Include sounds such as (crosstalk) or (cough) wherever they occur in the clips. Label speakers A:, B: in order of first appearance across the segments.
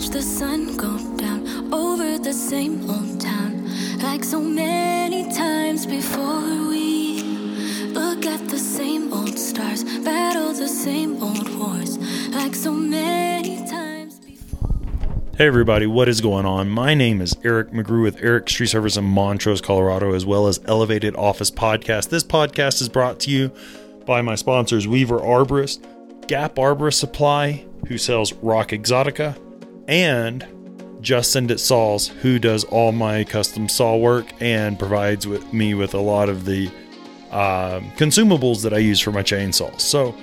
A: watch the sun go down over the same old town like so many times before we look at the same old stars battle the same old wars like so many times before
B: Hey everybody, what is going on? My name is Eric McGrew with Eric's Tree Service in Montrose, Colorado, as well as Elevated Office Podcast. This podcast is brought to you by my sponsors Weaver Arborist, Gap Arborist Supply, who sells Rock Exotica, and Just Send It Saws, who does all my custom saw work and provides with me with a lot of the um consumables that I use for my chainsaws. So,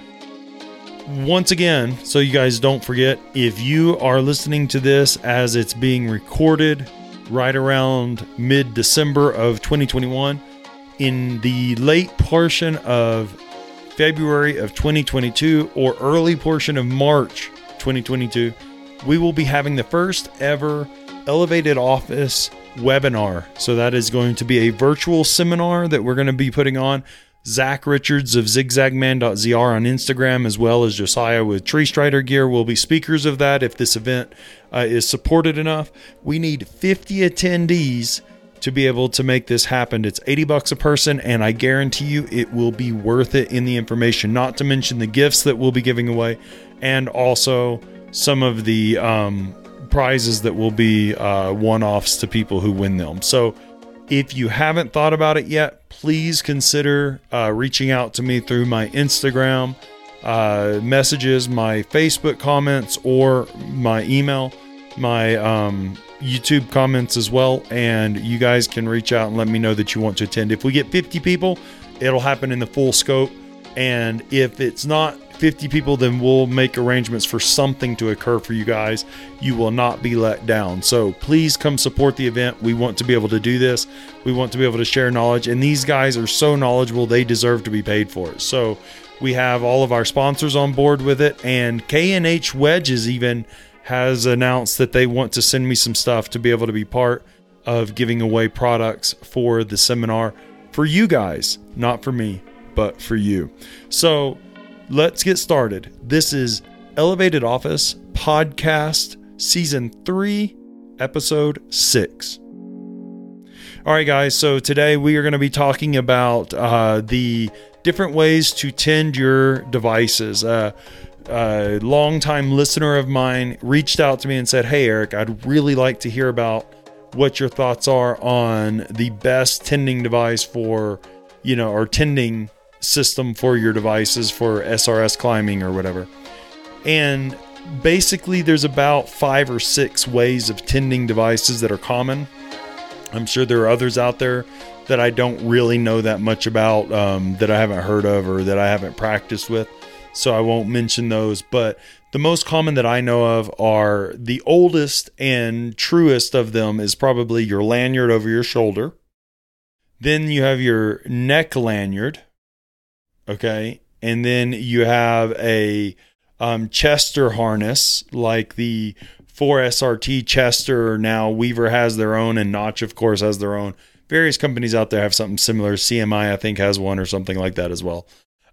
B: once again, so you guys don't forget, if you are listening to this as it's being recorded right around mid December of 2021, in the late portion of February of 2022 or early portion of March 2022, we will be having the first ever Elevated Office webinar. So that is going to be a virtual seminar that we're going to be putting on. Zach Richards of zigzagman.zr on Instagram, as well as Josiah with Tree Strider Gear, will be speakers of that if this event uh, is supported enough. We need 50 attendees to be able to make this happen. It's 80 bucks a person, and I guarantee you it will be worth it in the information, not to mention the gifts that we'll be giving away, and also some of the um, prizes that will be uh, one offs to people who win them. So, if you haven't thought about it yet, please consider uh, reaching out to me through my Instagram uh, messages, my Facebook comments, or my email, my um, YouTube comments as well. And you guys can reach out and let me know that you want to attend. If we get 50 people, it'll happen in the full scope. And if it's not 50 people, then we'll make arrangements for something to occur for you guys. You will not be let down. So please come support the event. We want to be able to do this. We want to be able to share knowledge. And these guys are so knowledgeable, they deserve to be paid for it. So we have all of our sponsors on board with it. And K&H Wedges even has announced that they want to send me some stuff to be able to be part of giving away products for the seminar for you guys, not for me, but for you. So let's get started. This is Elevated Office Podcast Season 3, Episode 6. All right, guys, so today we are going to be talking about uh, the different ways to tend your devices. Uh, a longtime listener of mine reached out to me and said, Hey, Eric, I'd really like to hear about what your thoughts are on the best tending device for, you know, or tending system for your devices for SRS climbing or whatever. And basically, there's about five or six ways of tending devices that are common. I'm sure there are others out there that I don't really know that much about, um, that I haven't heard of or that I haven't practiced with. So I won't mention those. But the most common that I know of are the oldest and truest of them is probably your lanyard over your shoulder. Then you have your neck lanyard. Okay. And then you have a um, Chester harness like the 4SRT Chester. Now Weaver has their own, and Notch, of course, has their own. Various companies out there have something similar. CMI, I think, has one or something like that as well.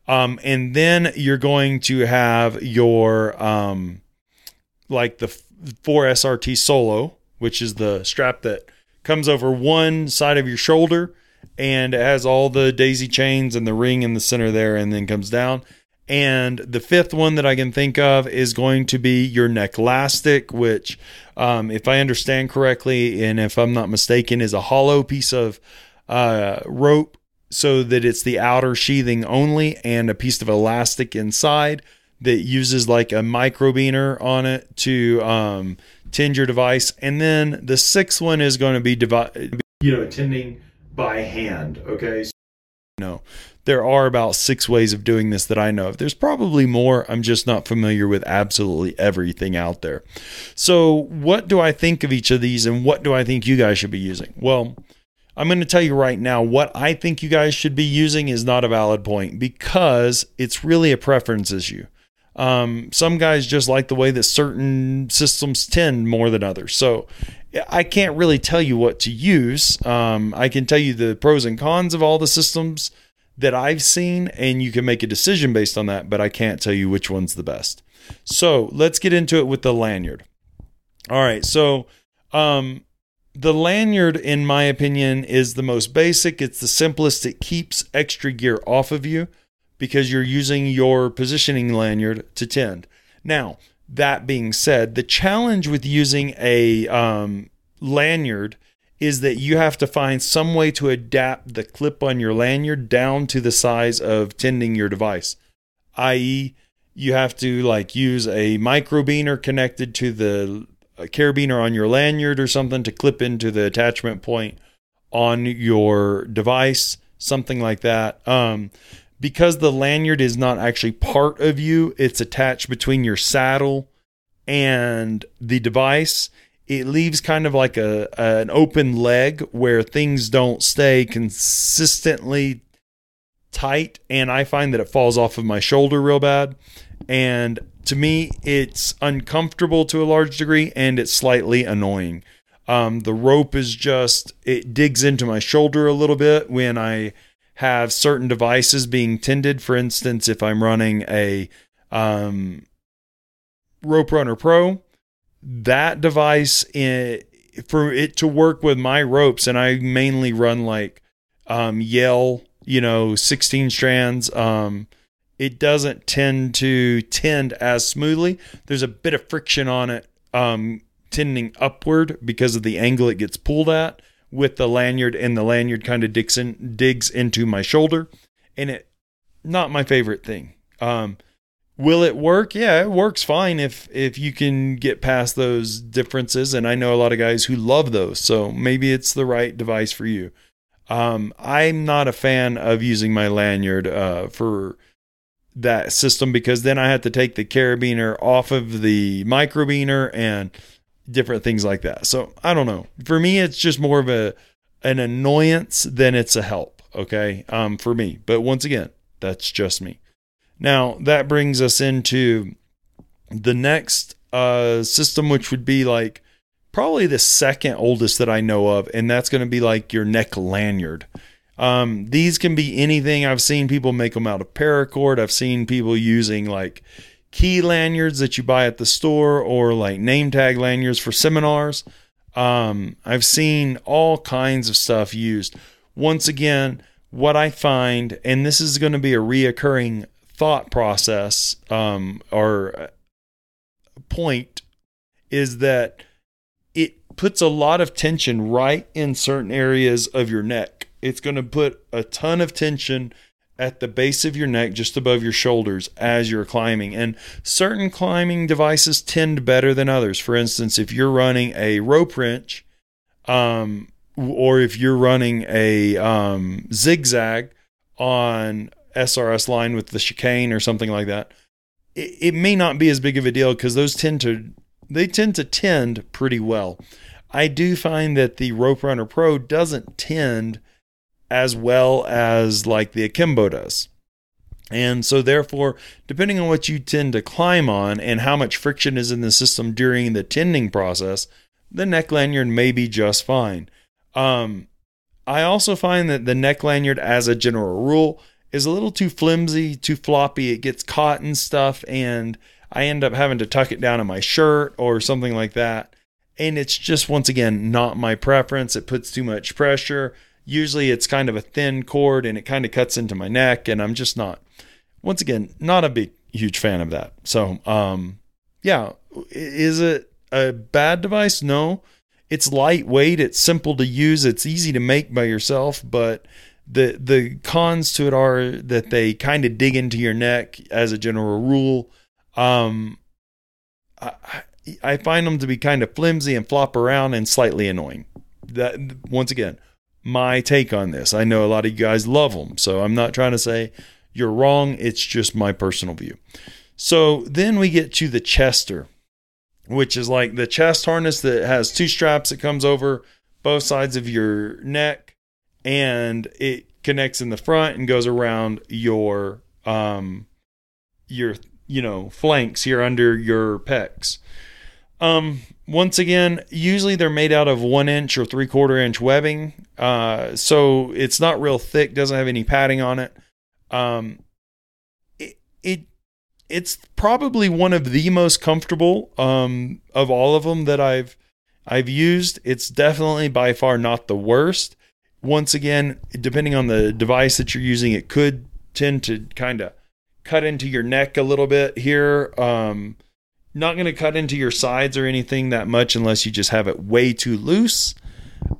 B: Um, and then you're going to have your um, like the 4SRT Solo, which is the strap that comes over one side of your shoulder and it has all the daisy chains and the ring in the center there and then comes down. And the fifth one that I can think of is going to be your neck elastic, which, um, if I understand correctly, and if I'm not mistaken, is a hollow piece of uh, rope so that it's the outer sheathing only and a piece of elastic inside that uses like a micro microbiner on it to um, tend your device. And then the sixth one is going to be, devi- you know, tending by hand. Okay. No, there are about six ways of doing this that I know of. There's probably more. I'm just not familiar with absolutely everything out there. So, what do I think of each of these and what do I think you guys should be using? Well, I'm going to tell you right now what I think you guys should be using is not a valid point because it's really a preference issue. Um, some guys just like the way that certain systems tend more than others. So I can't really tell you what to use. Um, I can tell you the pros and cons of all the systems that I've seen, and you can make a decision based on that, but I can't tell you which one's the best. So let's get into it with the lanyard. All right, so um, the lanyard, in my opinion, is the most basic. It's the simplest. It keeps extra gear off of you because you're using your positioning lanyard to tend. Now, that being said, the challenge with using a um, lanyard is that you have to find some way to adapt the clip on your lanyard down to the size of tending your device, i.e., you have to like use a microbiner connected to the carabiner on your lanyard or something to clip into the attachment point on your device, something like that. Um, because the lanyard is not actually part of you, it's attached between your saddle and the device it leaves kind of like a an open leg where things don't stay consistently tight and I find that it falls off of my shoulder real bad and to me it's uncomfortable to a large degree and it's slightly annoying. Um, the rope is just it digs into my shoulder a little bit when I have certain devices being tended. For instance, if I'm running a um, Rope Runner Pro, that device in, for it to work with my ropes, and I mainly run like um, Yale, you know, 16 strands. Um, it doesn't tend to tend as smoothly. There's a bit of friction on it, um, tending upward because of the angle it gets pulled at with the lanyard, and the lanyard kind of digs in, digs into my shoulder, and it not my favorite thing. Um, Will it work? Yeah, it works fine if if you can get past those differences. And I know a lot of guys who love those, so maybe it's the right device for you. Um, I'm not a fan of using my lanyard uh, for that system because then I have to take the carabiner off of the microbiner and different things like that. So I don't know. For me, it's just more of a an annoyance than it's a help. Okay, um, for me. But once again, that's just me. Now, that brings us into the next uh, system, which would be like probably the second oldest that I know of, and that's going to be like your neck lanyard. Um, these can be anything. I've seen people make them out of paracord. I've seen people using like key lanyards that you buy at the store or like name tag lanyards for seminars. Um, I've seen all kinds of stuff used. Once again, what I find, and this is going to be a reoccurring thought process um, or point is that it puts a lot of tension right in certain areas of your neck. It's going to put a ton of tension at the base of your neck, just above your shoulders, as you're climbing. And certain climbing devices tend better than others. For instance, if you're running a rope wrench, um, or if you're running a um, zigzag on SRS line with the chicane or something like that, it, it may not be as big of a deal because those tend to they tend to tend pretty well. I do find that the Rope Runner Pro doesn't tend as well as like the Akimbo does. And so, therefore, depending on what you tend to climb on and how much friction is in the system during the tending process, the neck lanyard may be just fine. Um, I also find that the neck lanyard, as a general rule, is a little too flimsy, too floppy. It gets caught and stuff, and I end up having to tuck it down in my shirt or something like that. And it's just, once again, not my preference. It puts too much pressure. Usually it's kind of a thin cord and it kind of cuts into my neck, and I'm just not, once again, not a big, huge fan of that. So, um, yeah, is it a bad device? No. It's lightweight, it's simple to use, it's easy to make by yourself, but the the cons to it are that they kind of dig into your neck as a general rule. Um, I, I find them to be kind of flimsy and flop around and slightly annoying. That once again, my take on this. I know a lot of you guys love them, so I'm not trying to say you're wrong. It's just my personal view. So then we get to the Chester, which is like the chest harness that has two straps that comes over both sides of your neck and it connects in the front and goes around your um your you know flanks here under your pecs. Um, once again, usually they're made out of one inch or three quarter inch webbing, uh, so it's not real thick, doesn't have any padding on it. Um, it, it it's probably one of the most comfortable um, of all of them that I've I've used. It's definitely by far not the worst. Once again, depending on the device that you're using, it could tend to kind of cut into your neck a little bit here. Um, not going to cut into your sides or anything that much unless you just have it way too loose.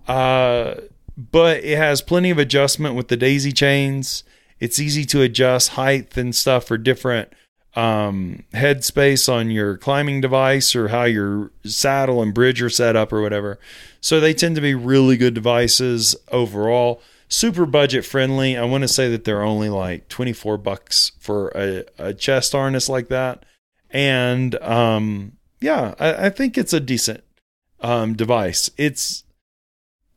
B: Uh, but it has plenty of adjustment with the daisy chains. It's easy to adjust height and stuff for different um, headspace on your climbing device or how your saddle and bridge are set up or whatever. So they tend to be really good devices overall. Super budget friendly. I want to say that they're only like 24 bucks for a, a chest harness like that. And um, yeah, I, I think it's a decent um, device. It's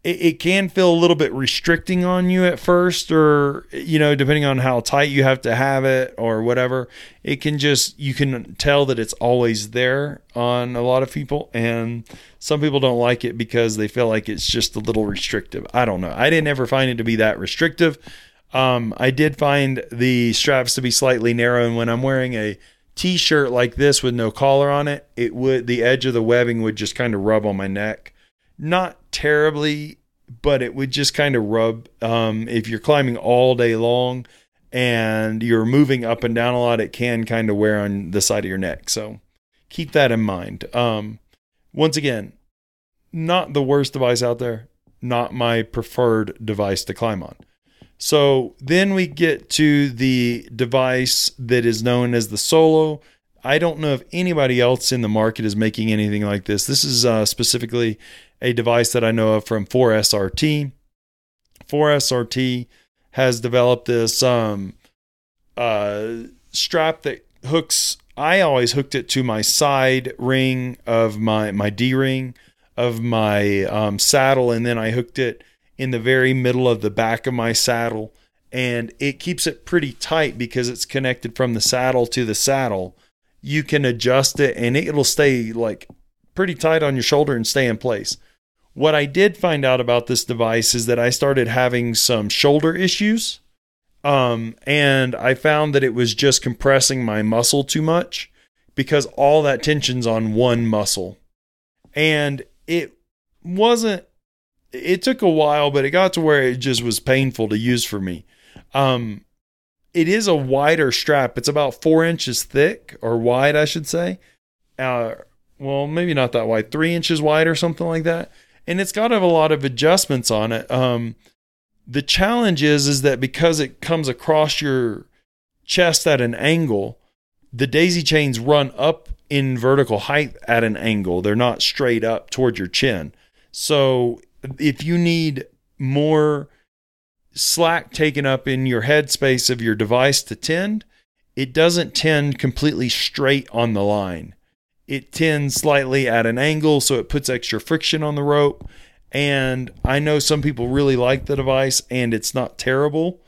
B: it, it can feel a little bit restricting on you at first, or, you know, depending on how tight you have to have it or whatever. It can just, you can tell that it's always there on a lot of people. And some people don't like it because they feel like it's just a little restrictive. I don't know. I didn't ever find it to be that restrictive. Um, I did find the straps to be slightly narrow, and when I'm wearing a t-shirt like this with no collar on it, it would the edge of the webbing would just kind of rub on my neck. Not terribly, but it would just kind of rub. Um, if you're climbing all day long and you're moving up and down a lot, it can kind of wear on the side of your neck. So keep that in mind. Um, once again, not the worst device out there, not my preferred device to climb on. So then we get to the device that is known as the Solo. I don't know if anybody else in the market is making anything like this. This is uh, specifically a device that I know of from 4SRT. 4SRT has developed this um, uh, strap that hooks. I always hooked it to my side ring of my my D ring of my um, saddle, and then I hooked it in the very middle of the back of my saddle, and it keeps it pretty tight because it's connected from the saddle to the saddle. You can adjust it, and it'll stay like pretty tight on your shoulder and stay in place. What I did find out about this device is that I started having some shoulder issues. Um, and I found that it was just compressing my muscle too much because all that tension's on one muscle. And it wasn't, it took a while, but it got to where it just was painful to use for me. Um, it is a wider strap. It's about four inches thick or wide, I should say. Uh, well, maybe not that wide, three inches wide or something like that and it's got a lot of adjustments on it. Um, the challenge is is that because it comes across your chest at an angle, the daisy chains run up in vertical height at an angle. They're not straight up toward your chin. So if you need more slack taken up in your headspace of your device to tend, it doesn't tend completely straight on the line it tends slightly at an angle, so it puts extra friction on the rope. And I know some people really like the device, and it's not terrible.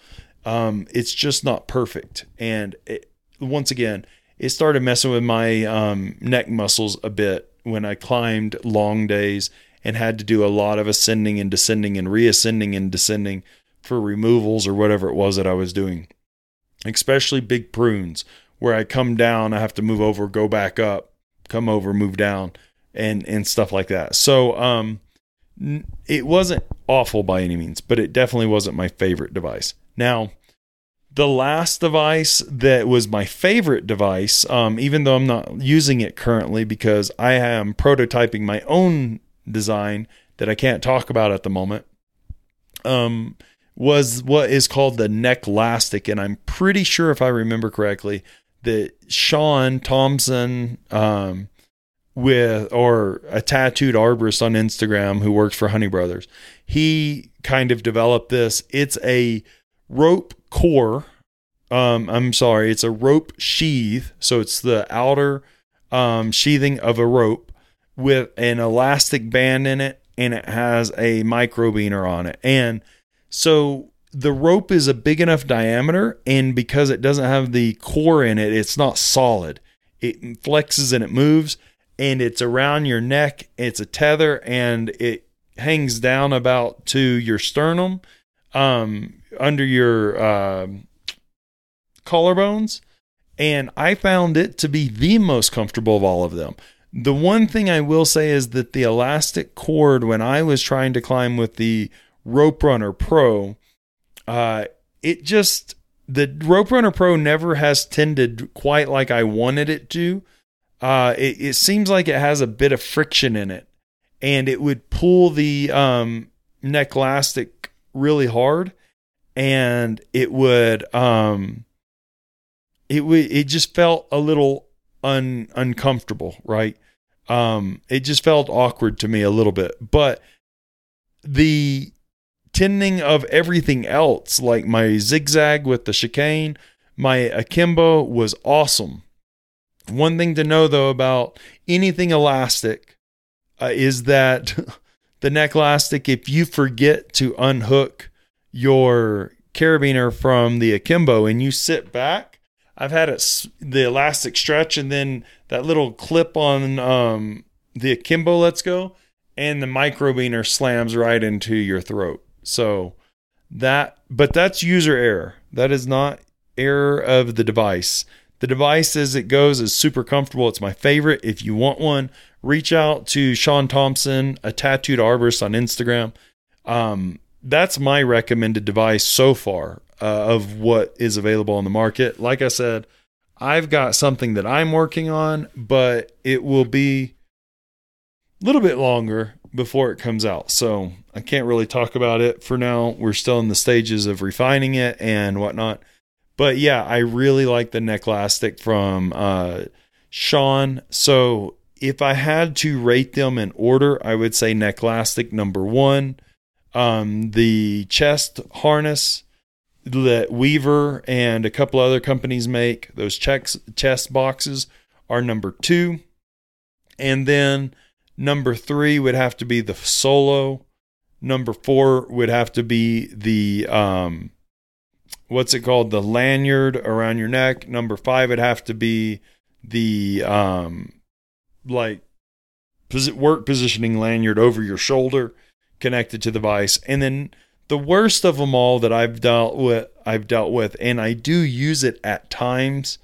B: Um, it's just not perfect. And it, once again, it started messing with my um, neck muscles a bit when I climbed long days and had to do a lot of ascending and descending and reascending and descending for removals or whatever it was that I was doing. Especially big prunes where I come down, I have to move over, go back up come over, move down, and and stuff like that. So um, it wasn't awful by any means, but it definitely wasn't my favorite device. Now, the last device that was my favorite device, um, even though I'm not using it currently because I am prototyping my own design that I can't talk about at the moment, um, was what is called the Necklastic, and I'm pretty sure if I remember correctly, that Sean Thompson um, with or a tattooed arborist on Instagram who works for Honey Brothers. He kind of developed this. It's a rope core. Um, I'm sorry, it's a rope sheath. So it's the outer um, sheathing of a rope with an elastic band in it, and it has a microbiner on it. And so the rope is a big enough diameter, and because it doesn't have the core in it, it's not solid. It flexes and it moves, and it's around your neck. It's a tether, and it hangs down about to your sternum, um, under your uh, collarbones, And I found it to be the most comfortable of all of them. The one thing I will say is that the elastic cord, when I was trying to climb with the Rope Runner Pro, uh, it just, the Rope Runner Pro never has tended quite like I wanted it to. Uh, it, it seems like it has a bit of friction in it and it would pull the um, neck elastic really hard and it would um it would it just felt a little un uncomfortable right? Um it just felt awkward to me a little bit. But the tending of everything else like my zigzag with the chicane my akimbo was awesome. One thing to know though about anything elastic uh, is that (laughs) the neck elastic if you forget to unhook your carabiner from the akimbo and you sit back, I've had it the elastic stretch and then that little clip on um, the akimbo lets go, and the microbiner slams right into your throat. So that, but that's user error. That is not error of the device. The device as it goes is super comfortable. It's my favorite. If you want one, reach out to Sean Thompson, a tattooed arborist on Instagram. Um, that's my recommended device so far uh, of what is available on the market. Like I said, I've got something that I'm working on, but it will be a little bit longer before it comes out. So I can't really talk about it for now. We're still in the stages of refining it and whatnot. But yeah, I really like the neck elastic from uh, Sean. So if I had to rate them in order, I would say neck elastic number one um, the chest harness that Weaver and a couple other companies make, those checks, chest boxes, are number two. And then number three would have to be the solo. Number four would have to be the um, what's it called? The lanyard around your neck. Number five would have to be the um, like work positioning lanyard over your shoulder connected to the device. And then the worst of them all that I've dealt with, I've dealt with, and I do use it at times,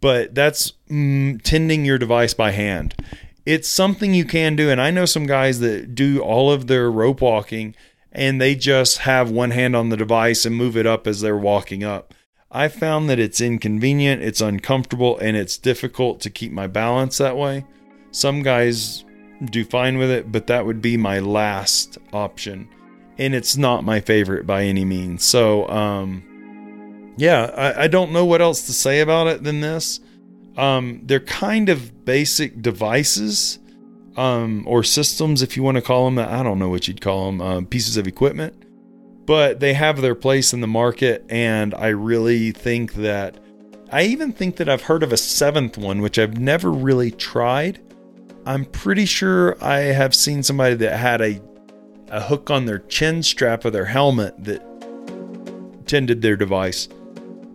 B: but that's mm, tending your device by hand. It's something you can do, and I know some guys that do all of their rope walking, and they just have one hand on the device and move it up as they're walking up. I found that it's inconvenient, it's uncomfortable, and it's difficult to keep my balance that way. Some guys do fine with it, but that would be my last option. And it's not my favorite by any means. So, um, yeah, I, I don't know what else to say about it than this. Um, they're kind of basic devices um, or systems, if you want to call them. I don't know what you'd call them, uh, pieces of equipment, but they have their place in the market. And I really think that I even think that I've heard of a seventh one, which I've never really tried. I'm pretty sure I have seen somebody that had a a hook on their chin strap of their helmet that tended their device.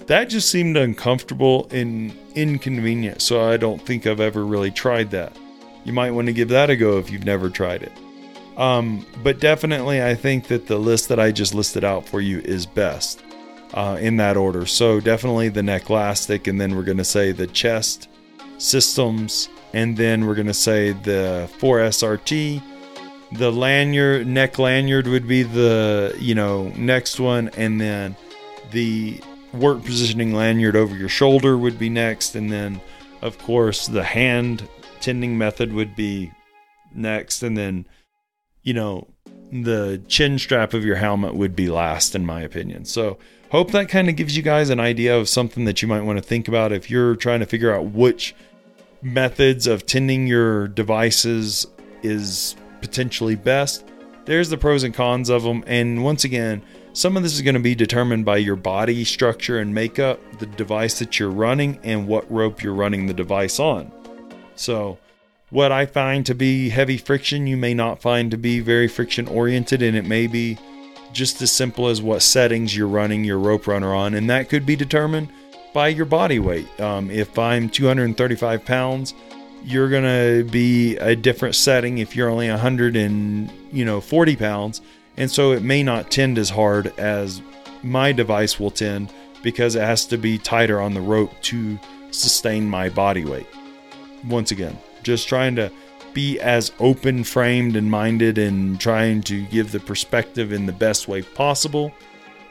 B: That just seemed uncomfortable and inconvenient, so I don't think I've ever really tried that. You might want to give that a go if you've never tried it. Um, but definitely, I think that the list that I just listed out for you is best uh, in that order. So, definitely the neck elastic, and then we're going to say the chest systems, and then we're going to say the 4SRT. The lanyard, neck lanyard would be the, you know, next one. And then the work positioning lanyard over your shoulder would be next. And then, of course, the hand tending method would be next. And then, you know, the chin strap of your helmet would be last, in my opinion. So, hope that kind of gives you guys an idea of something that you might want to think about if you're trying to figure out which methods of tending your devices is potentially best. There's the pros and cons of them. And once again, some of this is going to be determined by your body structure and makeup, the device that you're running, and what rope you're running the device on. So, what I find to be heavy friction, you may not find to be very friction oriented, and it may be just as simple as what settings you're running your rope runner on, and that could be determined by your body weight. Um, if I'm 235 pounds, you're gonna be a different setting if you're only 100 and you know 40 pounds, and so it may not tend as hard as my device will tend because it has to be tighter on the rope to sustain my body weight. Once again, just trying to be as open framed and minded and trying to give the perspective in the best way possible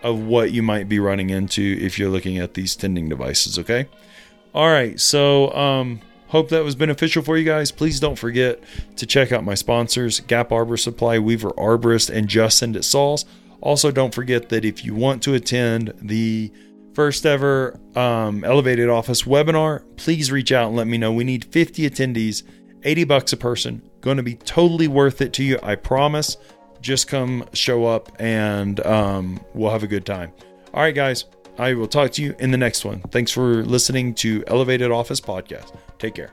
B: of what you might be running into if you're looking at these tending devices, okay? All right, so um hope that was beneficial for you guys. Please don't forget to check out my sponsors, Gap Arbor Supply, Weaver Arborist, and Just Send It. Also, don't forget that if you want to attend the first ever um, elevated office webinar, please reach out and let me know. We need 50 attendees, 80 bucks a person. Going to be totally worth it to you, I promise. Just come show up and um, we'll have a good time. All right, guys, I will talk to you in the next one. Thanks for listening to Elevated Office Podcast. Take care.